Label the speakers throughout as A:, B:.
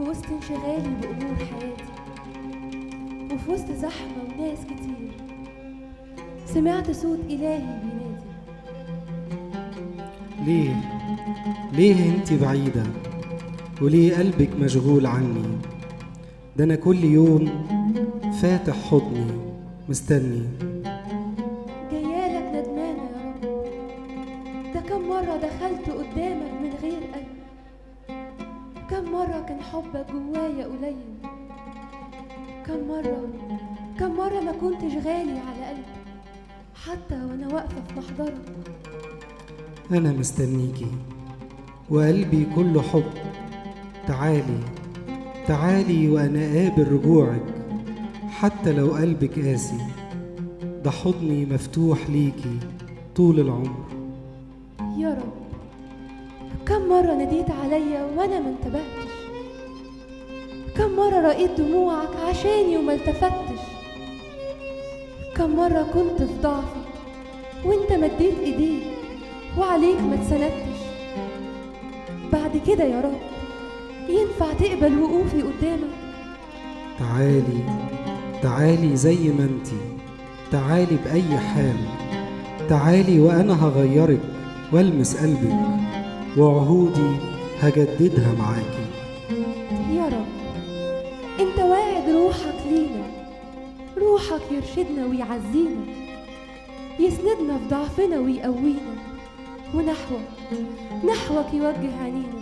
A: في وسط انشغالي بأمور حياتي وفي وسط زحمة وناس كتير. سمعت صوت إلهي بينادي.
B: ليه؟ ليه أنت بعيدة؟ وليه قلبك مشغول عني؟ ده أنا كل يوم فاتح حضني مستني. مستنيكي. وقلبي كله حب. تعالي تعالي وأنا قابل رجوعك. حتى لو قلبك قاسي ده حضني مفتوح ليكي طول العمر.
A: يا رب كم مرة ناديت عليا وأنا ما انتبهتش؟ كم مرة رأيت دموعك عشاني وما التفتش؟ كم مرة كنت في ضعفي وأنت مديت إيديك؟ وعليك ما اتسندتش بعد كده يا رب ينفع تقبل وقوفي قدامك؟
B: تعالي تعالي زي ما انتي تعالي بأي حال. تعالي وأنا هغيرك والمس قلبك وعهودي هجددها معاكي
A: يا رب انت واعد روحك لينا. روحك يرشدنا ويعزينا. يسندنا في ضعفنا ويقوينا. ونحوك. نحوك يوجه عينينا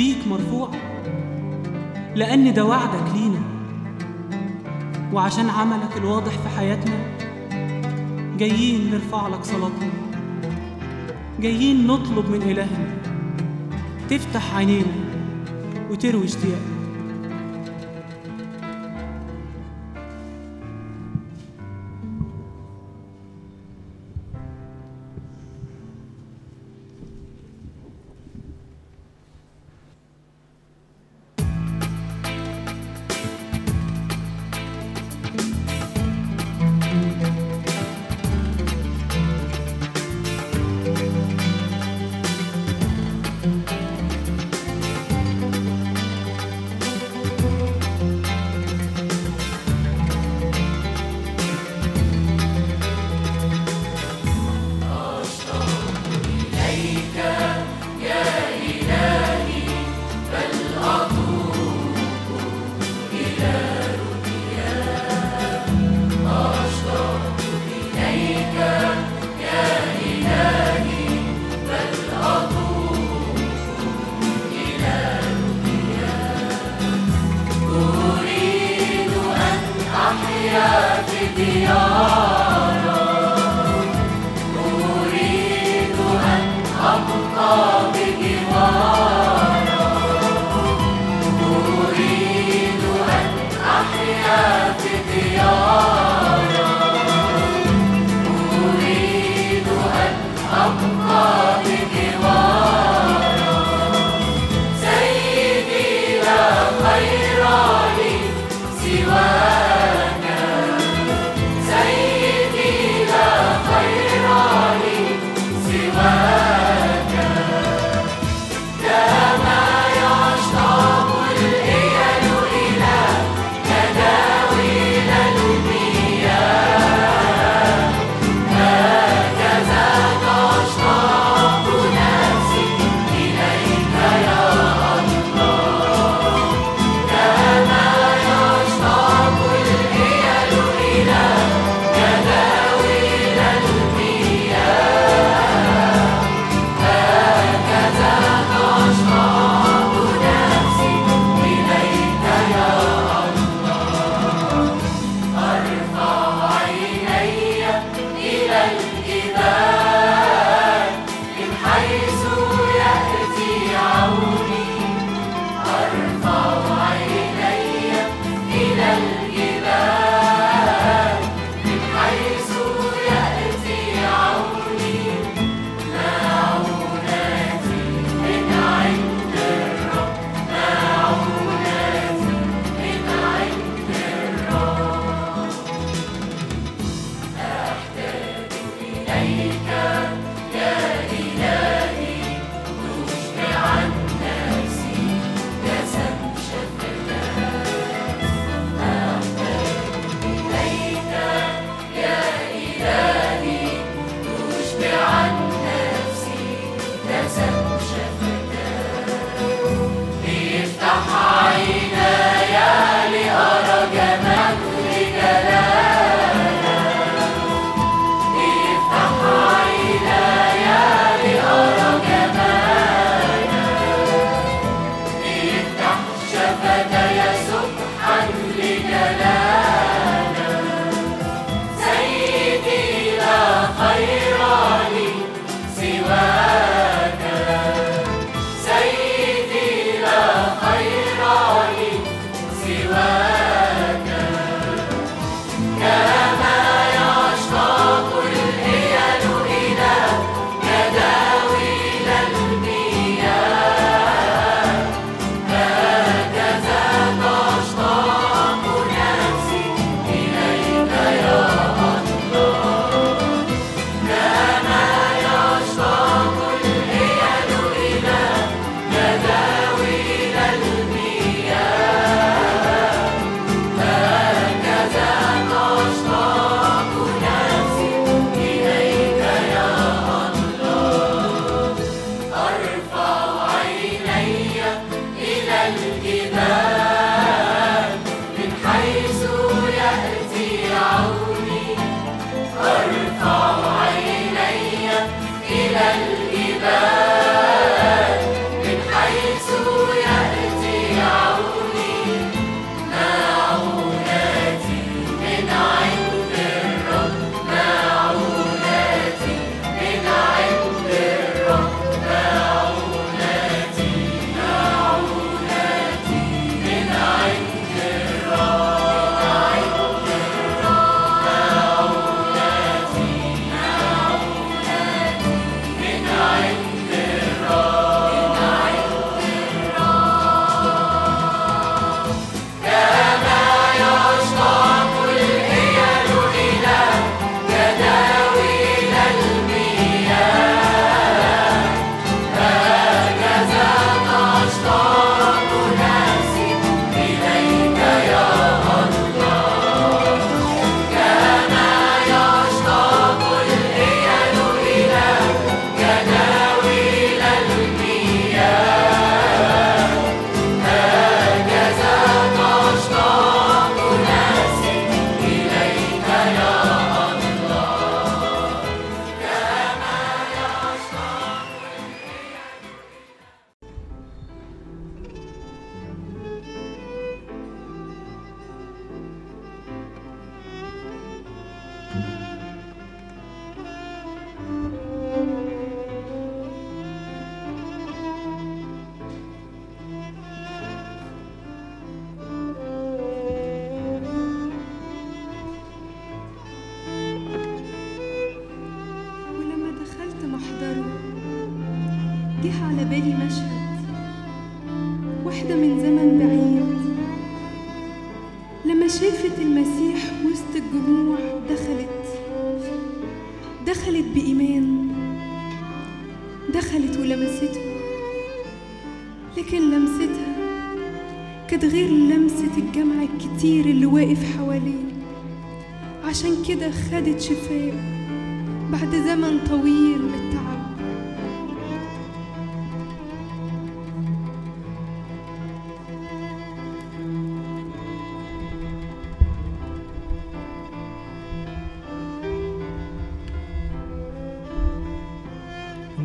C: بيك مرفوع لأن ده وعدك لينا وعشان عملك الواضح في حياتنا جايين نرفع لك صلاتنا جايين نطلب من إلهنا تفتح عينينا وتروي اشتياقنا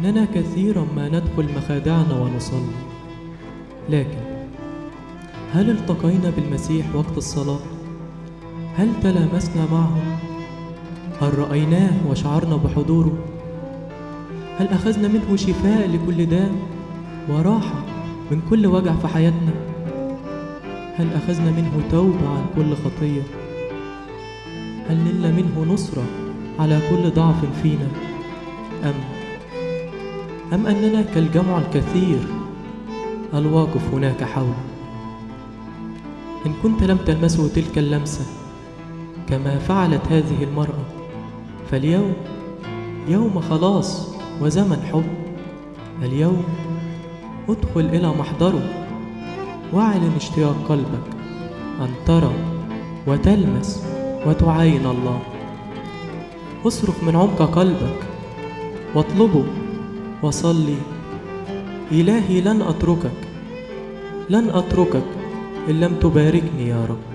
D: إننا كثيرا ما ندخل مخادعنا ونصلي لكن هل التقينا بالمسيح وقت الصلاة؟ هل تلامسنا معه؟ هل رأيناه وشعرنا بحضوره؟ هل أخذنا منه شفاء لكل داء وراحة من كل وجع في حياتنا؟ هل أخذنا منه توبة عن كل خطية؟ هل نلنا منه نصرة على كل ضعف فينا؟ أم أم أننا كالجمع الكثير؟ الواقف هناك حوله إن كنت لم تلمسه تلك اللمسة كما فعلت هذه المرأة فاليوم يوم خلاص وزمن حب. اليوم ادخل إلى محضره واعلن اشتياق قلبك أن ترى وتلمس وتعاين الله. اصرخ من عمق قلبك واطلبه وصلي. إلهي لن أتركك لن أتركك إن لم تباركني يا رب.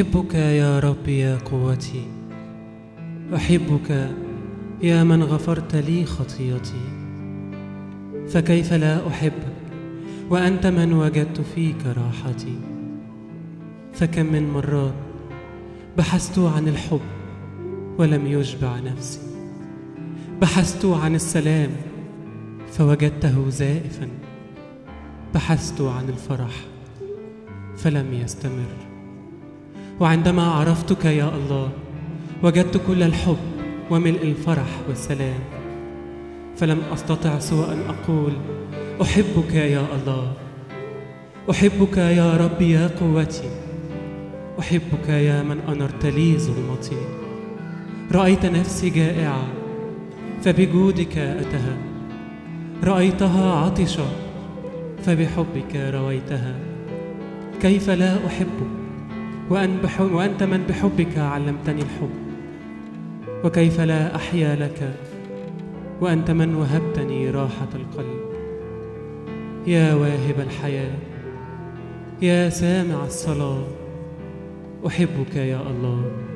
E: أحبك يا رب يا قوتي. أحبك يا من غفرت لي خطيتي. فكيف لا أحبك وأنت من وجدت فيك راحتي؟ فكم من مرات بحثت عن الحب ولم يشبع نفسي. بحثت عن السلام فوجدته زائفا. بحثت عن الفرح فلم يستمر. وعندما عرفتك يا الله
F: وجدت كل الحب وملء الفرح والسلام. فلم أستطع سوى أن أقول أحبك يا الله. أحبك يا ربي يا قوتي. أحبك يا من أنرت لي ظلمتي. رأيت نفسي جائعة فبجودك أتها. رأيتها عطشة فبحبك رويتها. كيف لا أحبك؟ وأن بحب وأنت من بحبك علمتني الحب. وكيف لا أحيا لك؟ وأنت من وهبتني راحة القلب. يا واهب الحياة يا سامع الصلاة أحبك يا الله.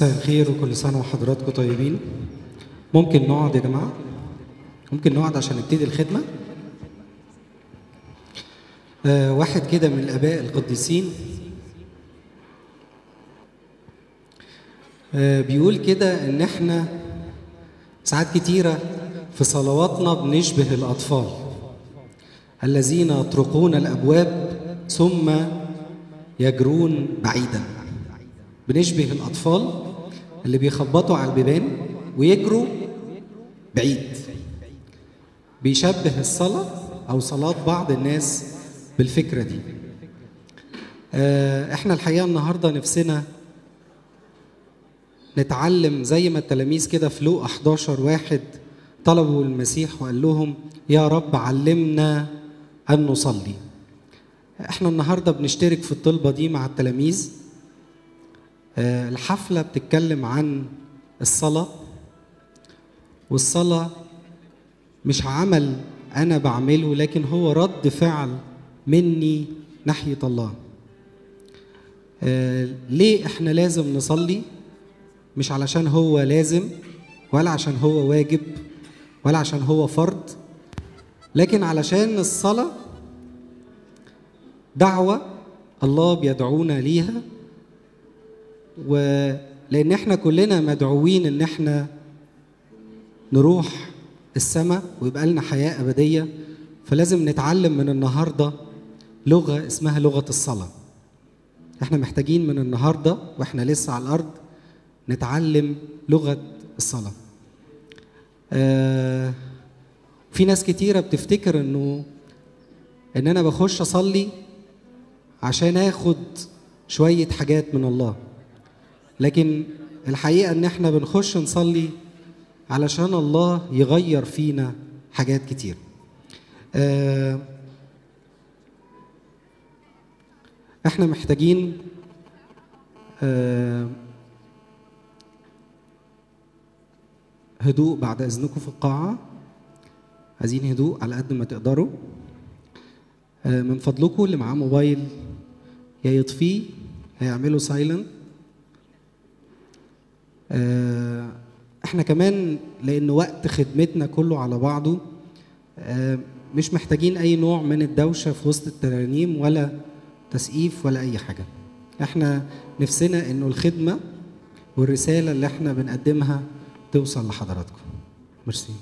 B: مساء الخير وكل سنة وحضراتكم طيبين. ممكن نقعد يا جماعة؟ ممكن نقعد عشان نبتدي الخدمة؟ آه واحد كده من الآباء القديسين. آه بيقول كده إن إحنا ساعات كتيرة في صلواتنا بنشبه الأطفال الذين يطرقون الأبواب ثم يجرون بعيدا. بنشبه الأطفال اللي بيخبطوا على البيبان ويجروا بعيد. بيشبه الصلاة أو صلاة بعض الناس بالفكرة دي. آه، إحنا الحقيقة النهاردة نفسنا نتعلم زي ما التلاميذ كده في لوقا 11 واحد طلبوا المسيح وقال لهم يا رب علمنا أن نصلي. إحنا النهاردة بنشترك في الطلبة دي مع التلاميذ. الحفلة بتتكلم عن الصلاة والصلاة مش عمل أنا بعمله لكن هو رد فعل مني ناحية الله. آه، ليه إحنا لازم نصلي؟ مش علشان هو لازم ولا عشان هو واجب ولا عشان هو فرض لكن علشان الصلاة دعوة الله بيدعونا ليها. ولان إحنا كلنا مدعوين إن إحنا نروح السماء ويبقى لنا حياة أبدية فلازم نتعلم من النهارده لغة اسمها لغة الصلاة. إحنا محتاجين من النهارده وإحنا لسه على الأرض نتعلم لغة الصلاة. آه في ناس كتيرة بتفتكر إنه إن أنا بخش أصلي عشان آخد شوية حاجات من الله. لكن الحقيقة إن إحنا بنخش نصلي علشان الله يغير فينا حاجات كتير. آه، إحنا محتاجين آه، هدوء بعد إذنكم في القاعة. عايزين هدوء على قد ما تقدروا. آه، من فضلكم اللي معاه موبايل يا يطفيه يا يعمله سايلنت إحنا كمان لأن وقت خدمتنا كله على بعضه آه، مش محتاجين اي نوع من الدوشة في وسط الترانيم ولا تسقيف ولا اي حاجة. إحنا نفسنا انه الخدمة والرسالة اللي إحنا بنقدمها توصل لحضراتكم. ميرسي.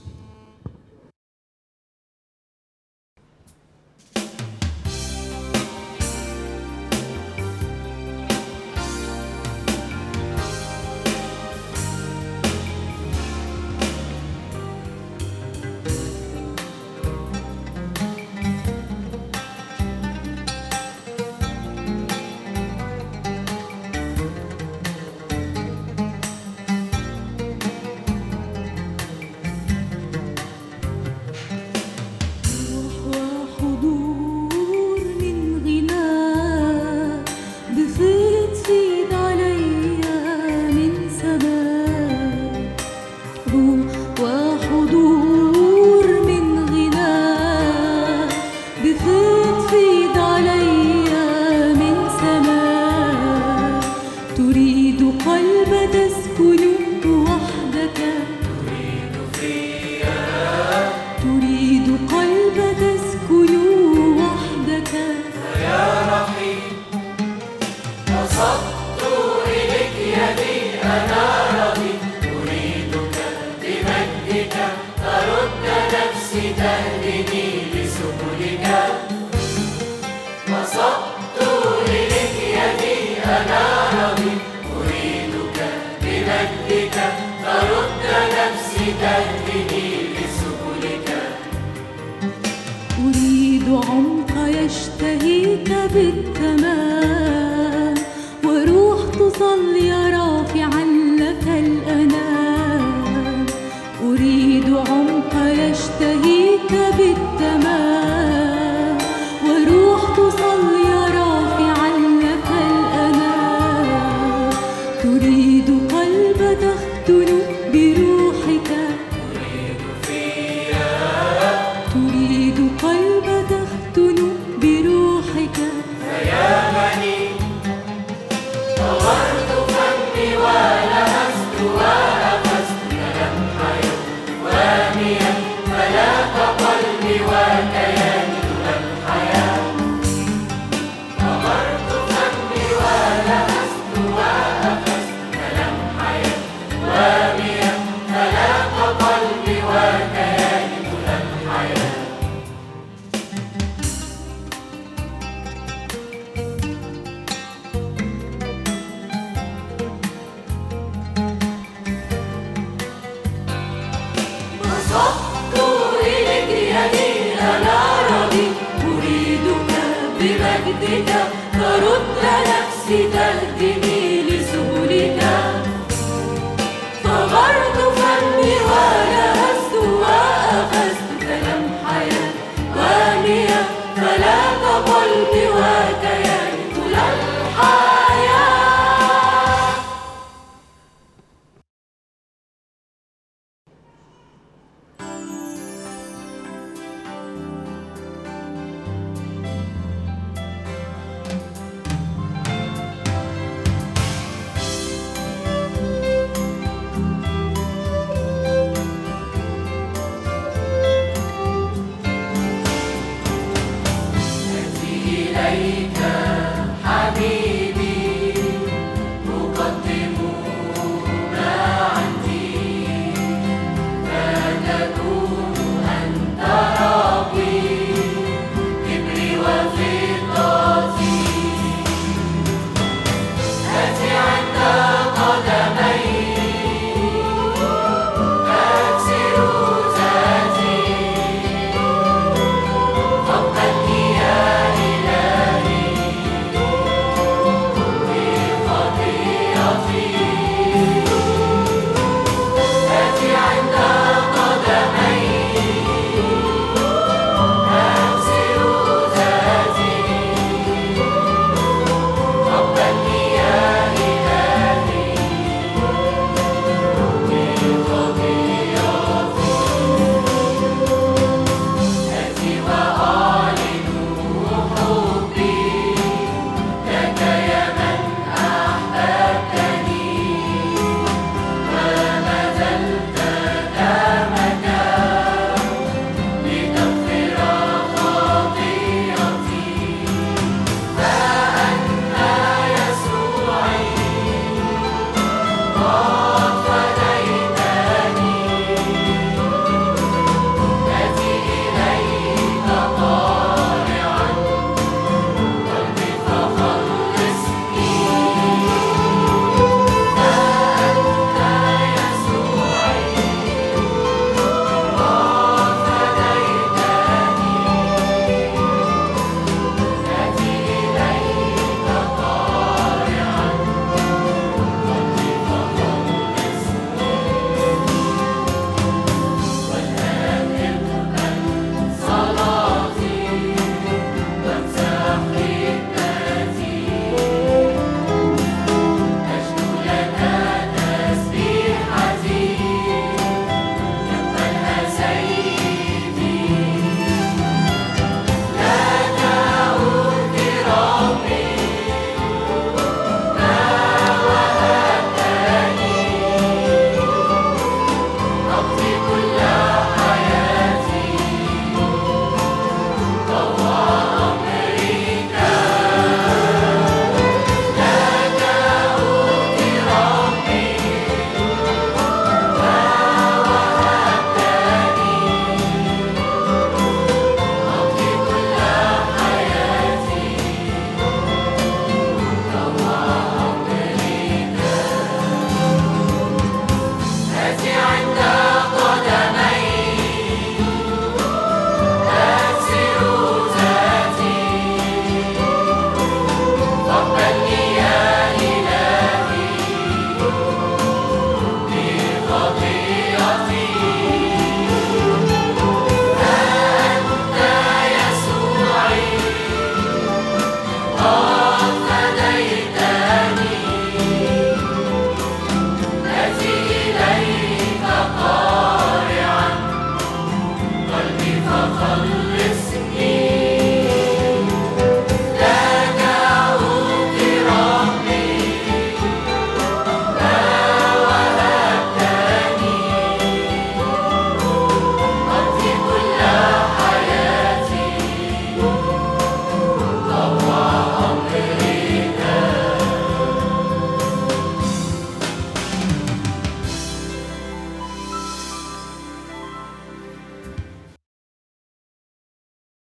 G: يشتهيك بالتمام